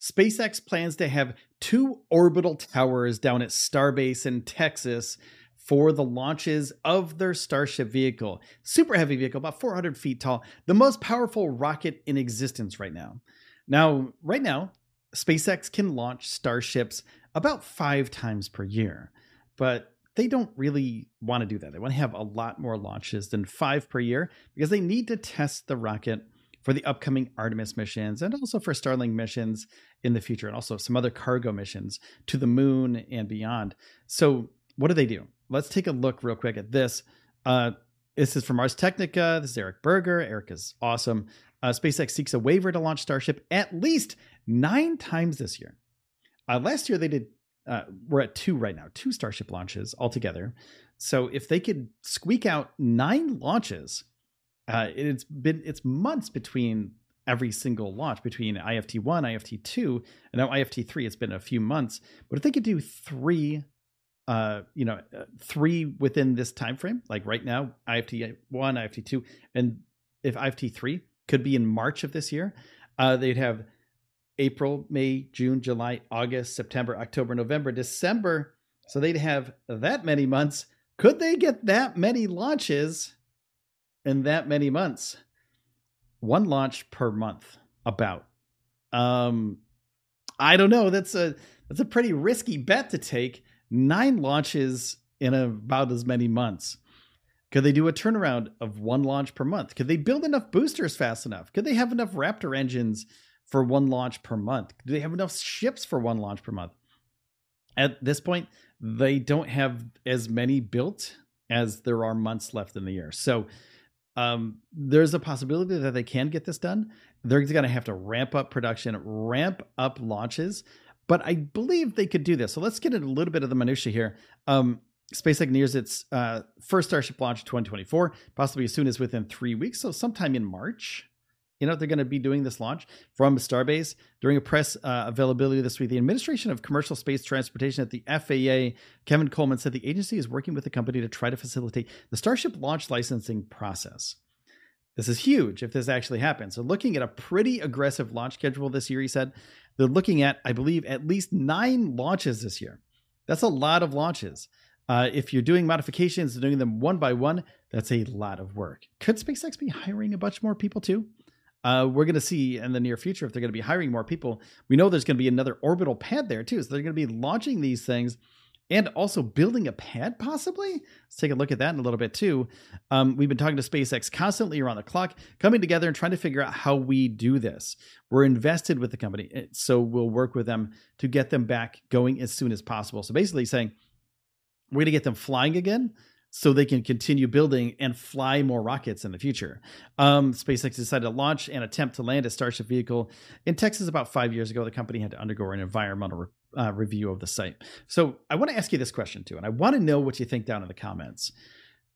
SpaceX plans to have two orbital towers down at Starbase in Texas for the launches of their Starship vehicle. Super heavy vehicle, about 400 feet tall, the most powerful rocket in existence right now. Now, right now, SpaceX can launch Starships about five times per year, but they don't really want to do that. They want to have a lot more launches than five per year because they need to test the rocket for the upcoming Artemis missions and also for Starlink missions in the future, and also some other cargo missions to the moon and beyond. So, what do they do? Let's take a look real quick at this. Uh, this is from Ars Technica. This is Eric Berger. Eric is awesome. Uh, SpaceX seeks a waiver to launch Starship at least nine times this year. Uh, last year they did. Uh, we're at two right now, two Starship launches altogether. So if they could squeak out nine launches, uh, it's been it's months between every single launch between IFT one, IFT two, and now IFT three. It's been a few months, but if they could do three, uh, you know, uh, three within this time frame, like right now, IFT one, IFT two, and if IFT three could be in March of this year, uh, they'd have April, May, June, July, August, September, October, November, December. So they'd have that many months. Could they get that many launches in that many months? One launch per month, about. Um, I don't know. That's a that's a pretty risky bet to take. Nine launches in about as many months. Could they do a turnaround of one launch per month? Could they build enough boosters fast enough? Could they have enough Raptor engines for one launch per month? Do they have enough ships for one launch per month? At this point, they don't have as many built as there are months left in the year. So um, there's a possibility that they can get this done. They're going to have to ramp up production, ramp up launches, but I believe they could do this. So let's get into a little bit of the minutia here. Um, SpaceX nears its uh, first Starship launch in 2024, possibly as soon as within three weeks. So sometime in March, you know, they're going to be doing this launch from Starbase. During a press uh, availability this week, the Administration of Commercial Space Transportation at the FAA, Kelvin Coleman, said the agency is working with the company to try to facilitate the Starship launch licensing process. This is huge if this actually happens. So, looking at a pretty aggressive launch schedule this year, he said they're looking at, I believe, at least nine launches this year. That's a lot of launches. Uh, if you're doing modifications, doing them one by one, that's a lot of work. Could SpaceX be hiring a bunch more people too? Uh, we're going to see in the near future if they're going to be hiring more people. We know there's going to be another orbital pad there too. So they're going to be launching these things and also building a pad possibly. Let's take a look at that in a little bit too. Um, we've been talking to SpaceX constantly around the clock, coming together and trying to figure out how we do this. We're invested with the company, eh, so we'll work with them to get them back going as soon as possible. So basically saying, we're going to get them flying again so they can continue building and fly more rockets in the future. Um, SpaceX decided to launch and attempt to land a Starship vehicle in Texas about five years ago. The company had to undergo an environmental uh, review of the site. So I want to ask you this question too, and I want to know what you think down in the comments.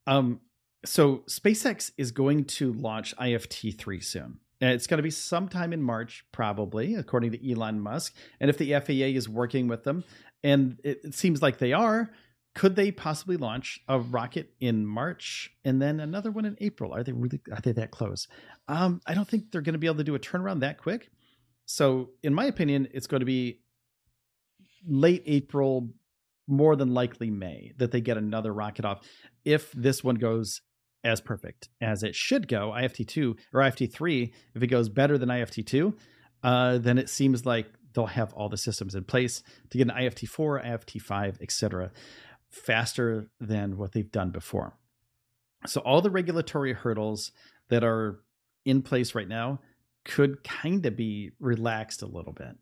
Um, so SpaceX is going to launch IFT three soon. It's going to be sometime in March, probably, according to Elon Musk. And if the FAA is working with them, and it seems like they are, could they possibly launch a rocket in March and then another one in April? Are they really are they that close? Um, I don't think they're going to be able to do a turnaround that quick. So, in my opinion, it's going to be late April, more than likely May, that they get another rocket off. If this one goes as perfect as it should go, IFT two or IFT three, if it goes better than IFT two, uh, then it seems like they'll have all the systems in place to get an IFT4, IFT5, etc., faster than what they've done before. So all the regulatory hurdles that are in place right now could kind of be relaxed a little bit.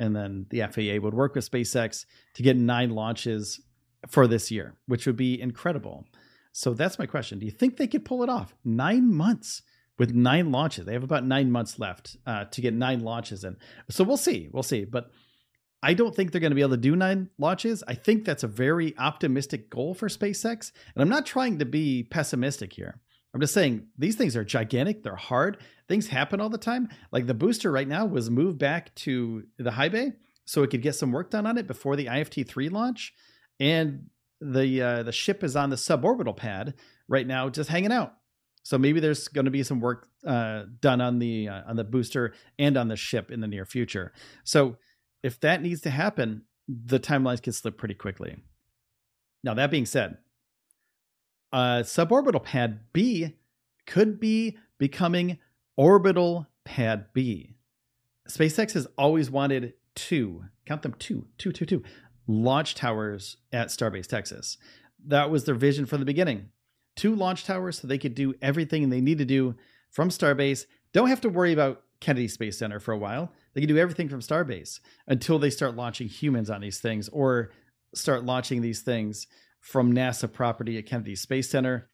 And then the FAA would work with SpaceX to get nine launches for this year, which would be incredible. So that's my question. Do you think they could pull it off? Nine months with nine launches. They have about nine months left uh, to get nine launches in. So we'll see. We'll see. But I don't think they're going to be able to do nine launches. I think that's a very optimistic goal for SpaceX. And I'm not trying to be pessimistic here. I'm just saying these things are gigantic. They're hard. Things happen all the time. Like the booster right now was moved back to the high bay so it could get some work done on it before the IFT3 launch. And the uh, the ship is on the suborbital pad right now, just hanging out. So maybe there's going to be some work uh, done on the uh, on the booster and on the ship in the near future. So if that needs to happen, the timelines can slip pretty quickly. Now that being said, suborbital pad B could be becoming orbital pad B. SpaceX has always wanted two, count them two, two, two, two launch towers at Starbase Texas. That was their vision from the beginning. Two launch towers so they could do everything they need to do from Starbase. Don't have to worry about Kennedy Space Center for a while. They can do everything from Starbase until they start launching humans on these things or start launching these things from NASA property at Kennedy Space Center.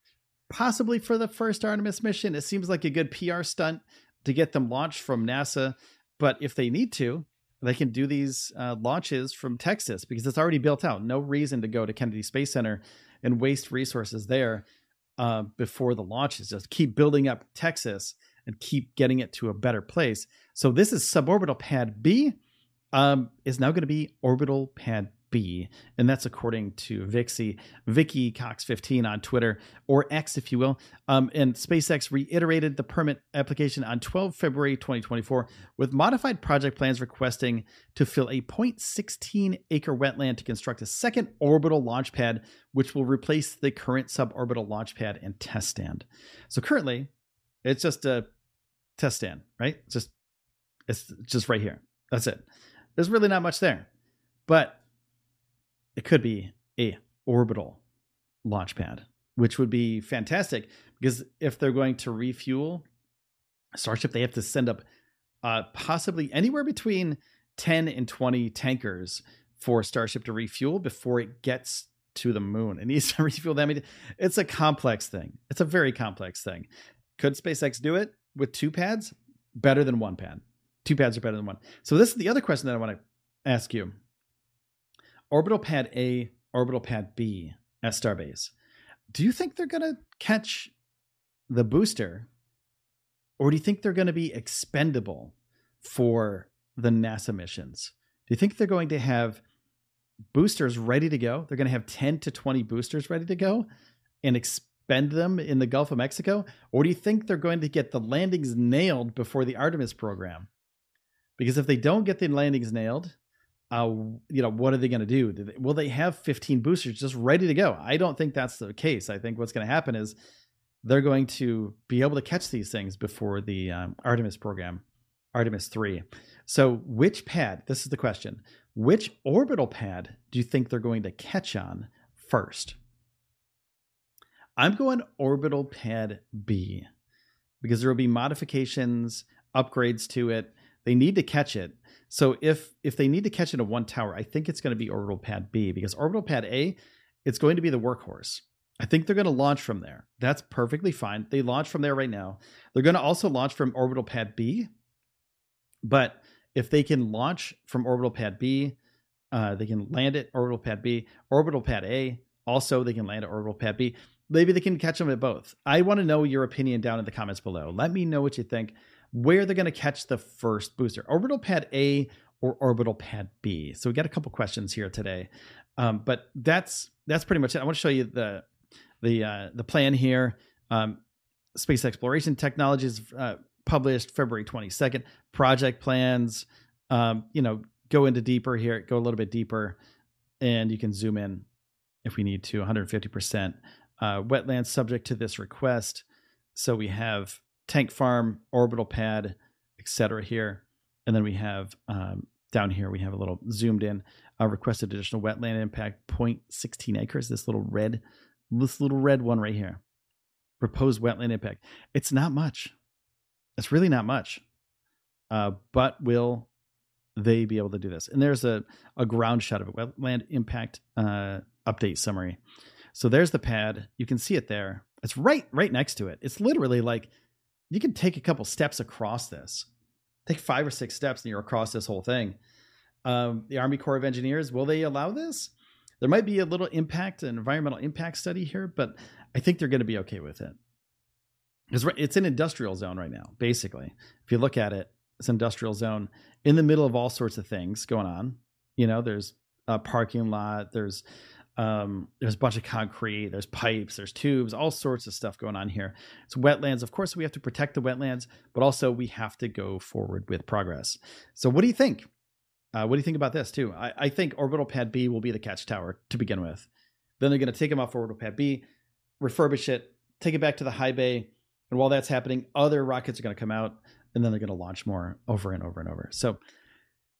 Possibly for the first Artemis mission. It seems like a good PR stunt to get them launched from NASA. But if they need to, they can do these uh, launches from Texas because it's already built out. No reason to go to Kennedy Space Center and waste resources there uh, before the launches. Just keep building up Texas and keep getting it to a better place. So this is suborbital pad B. Um, is now going to be orbital pad B, and that's according to Vixie, Vicky Cox 15 on Twitter or X, if you will. Um, and SpaceX reiterated the permit application on 12 February 2024 with modified project plans requesting to fill a 0.16 acre wetland to construct a second orbital launch pad, which will replace the current suborbital launch pad and test stand. So currently, it's just a test stand, right? It's just it's just right here. That's it. There's really not much there. But it could be a orbital launch pad, which would be fantastic because if they're going to refuel Starship, they have to send up uh, possibly anywhere between 10 and 20 tankers for Starship to refuel before it gets to the moon. It needs to refuel them. It's a complex thing. It's a very complex thing. Could SpaceX do it with two pads? Better than one pad. Two pads are better than one. So this is the other question that I want to ask you orbital pad A, orbital pad B at Starbase. Do you think they're going to catch the booster or do you think they're going to be expendable for the NASA missions? Do you think they're going to have boosters ready to go? They're going to have 10 to 20 boosters ready to go and expend them in the Gulf of Mexico? Or do you think they're going to get the landings nailed before the Artemis program? Because if they don't get the landings nailed, uh, you know, what are they going to do? They, will they have 15 boosters just ready to go? I don't think that's the case. I think what's going to happen is they're going to be able to catch these things before the um, Artemis program, Artemis 3. So, which pad, this is the question, which orbital pad do you think they're going to catch on first? I'm going orbital pad B because there will be modifications, upgrades to it. They need to catch it so if if they need to catch it in one tower, I think it's going to be orbital pad B because orbital pad A, it's going to be the workhorse. I think they're going to launch from there. That's perfectly fine. They launch from there right now. They're going to also launch from orbital pad B. But if they can launch from orbital pad B, uh, they can land at orbital pad B, orbital pad A. Also, they can land at orbital pad B. Maybe they can catch them at both. I want to know your opinion down in the comments below. Let me know what you think where they're going to catch the first booster orbital pad A or orbital pad B. So we got a couple questions here today. Um, but that's that's pretty much it. I want to show you the the uh, the plan here. Um, Space Exploration Technologies uh, published February 22nd. Project plans, um, you know, go into deeper here, go a little bit deeper, and you can zoom in if we need to 150%. Uh, wetlands subject to this request. So we have tank farm, orbital pad, etc. here. And then we have um, down here, we have a little zoomed in uh, requested additional wetland impact 0.16 acres. This little red, this little red one right here. Proposed wetland impact. It's not much. It's really not much. Uh, but will they be able to do this? And there's a, a ground shot of it, wetland impact uh, update summary. So there's the pad. You can see it there. It's right right next to it. It's literally like you can take a couple steps across this. Take five or six steps and you're across this whole thing. Um, the Army Corps of Engineers, will they allow this? There might be a little impact, an environmental impact study here, but I think they're going to be okay with it. Because it's an industrial zone right now, basically. If you look at it, it's an industrial zone in the middle of all sorts of things going on. You know, there's a parking lot, there's um, there's a bunch of concrete, there's pipes, there's tubes, all sorts of stuff going on here. It's wetlands. Of course, we have to protect the wetlands, but also we have to go forward with progress. So, what do you think? Uh, what do you think about this too? I, I, think orbital pad B will be the catch tower to begin with. Then they're going to take them off orbital pad B, refurbish it, take it back to the high bay, and while that's happening, other rockets are going to come out, and then they're going to launch more over and over and over. So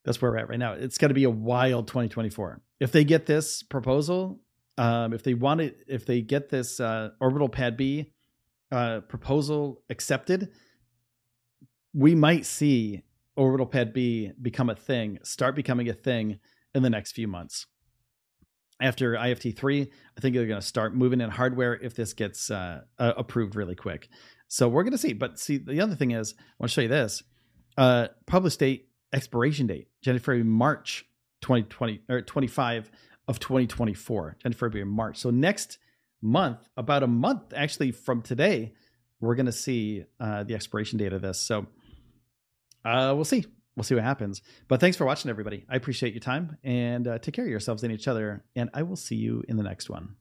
that's where we're at right now. It's going to be a wild 2024. If they get this proposal, um, if they want it, if they get this uh, orbital pad B uh, proposal accepted, we might see orbital pad B become a thing, start becoming a thing in the next few months. After IFT three, I think they're going to start moving in hardware if this gets uh, approved really quick. So we're going to see. But see, the other thing is, I want to show you this. Uh, published date expiration date, January, March 2020 or 25 of 2024, January, March. So next month, about a month actually from today, we're going to see uh, the expiration date of this. So uh, we'll see. We'll see what happens. But thanks for watching, everybody. I appreciate your time and uh, take care of yourselves and each other. And I will see you in the next one.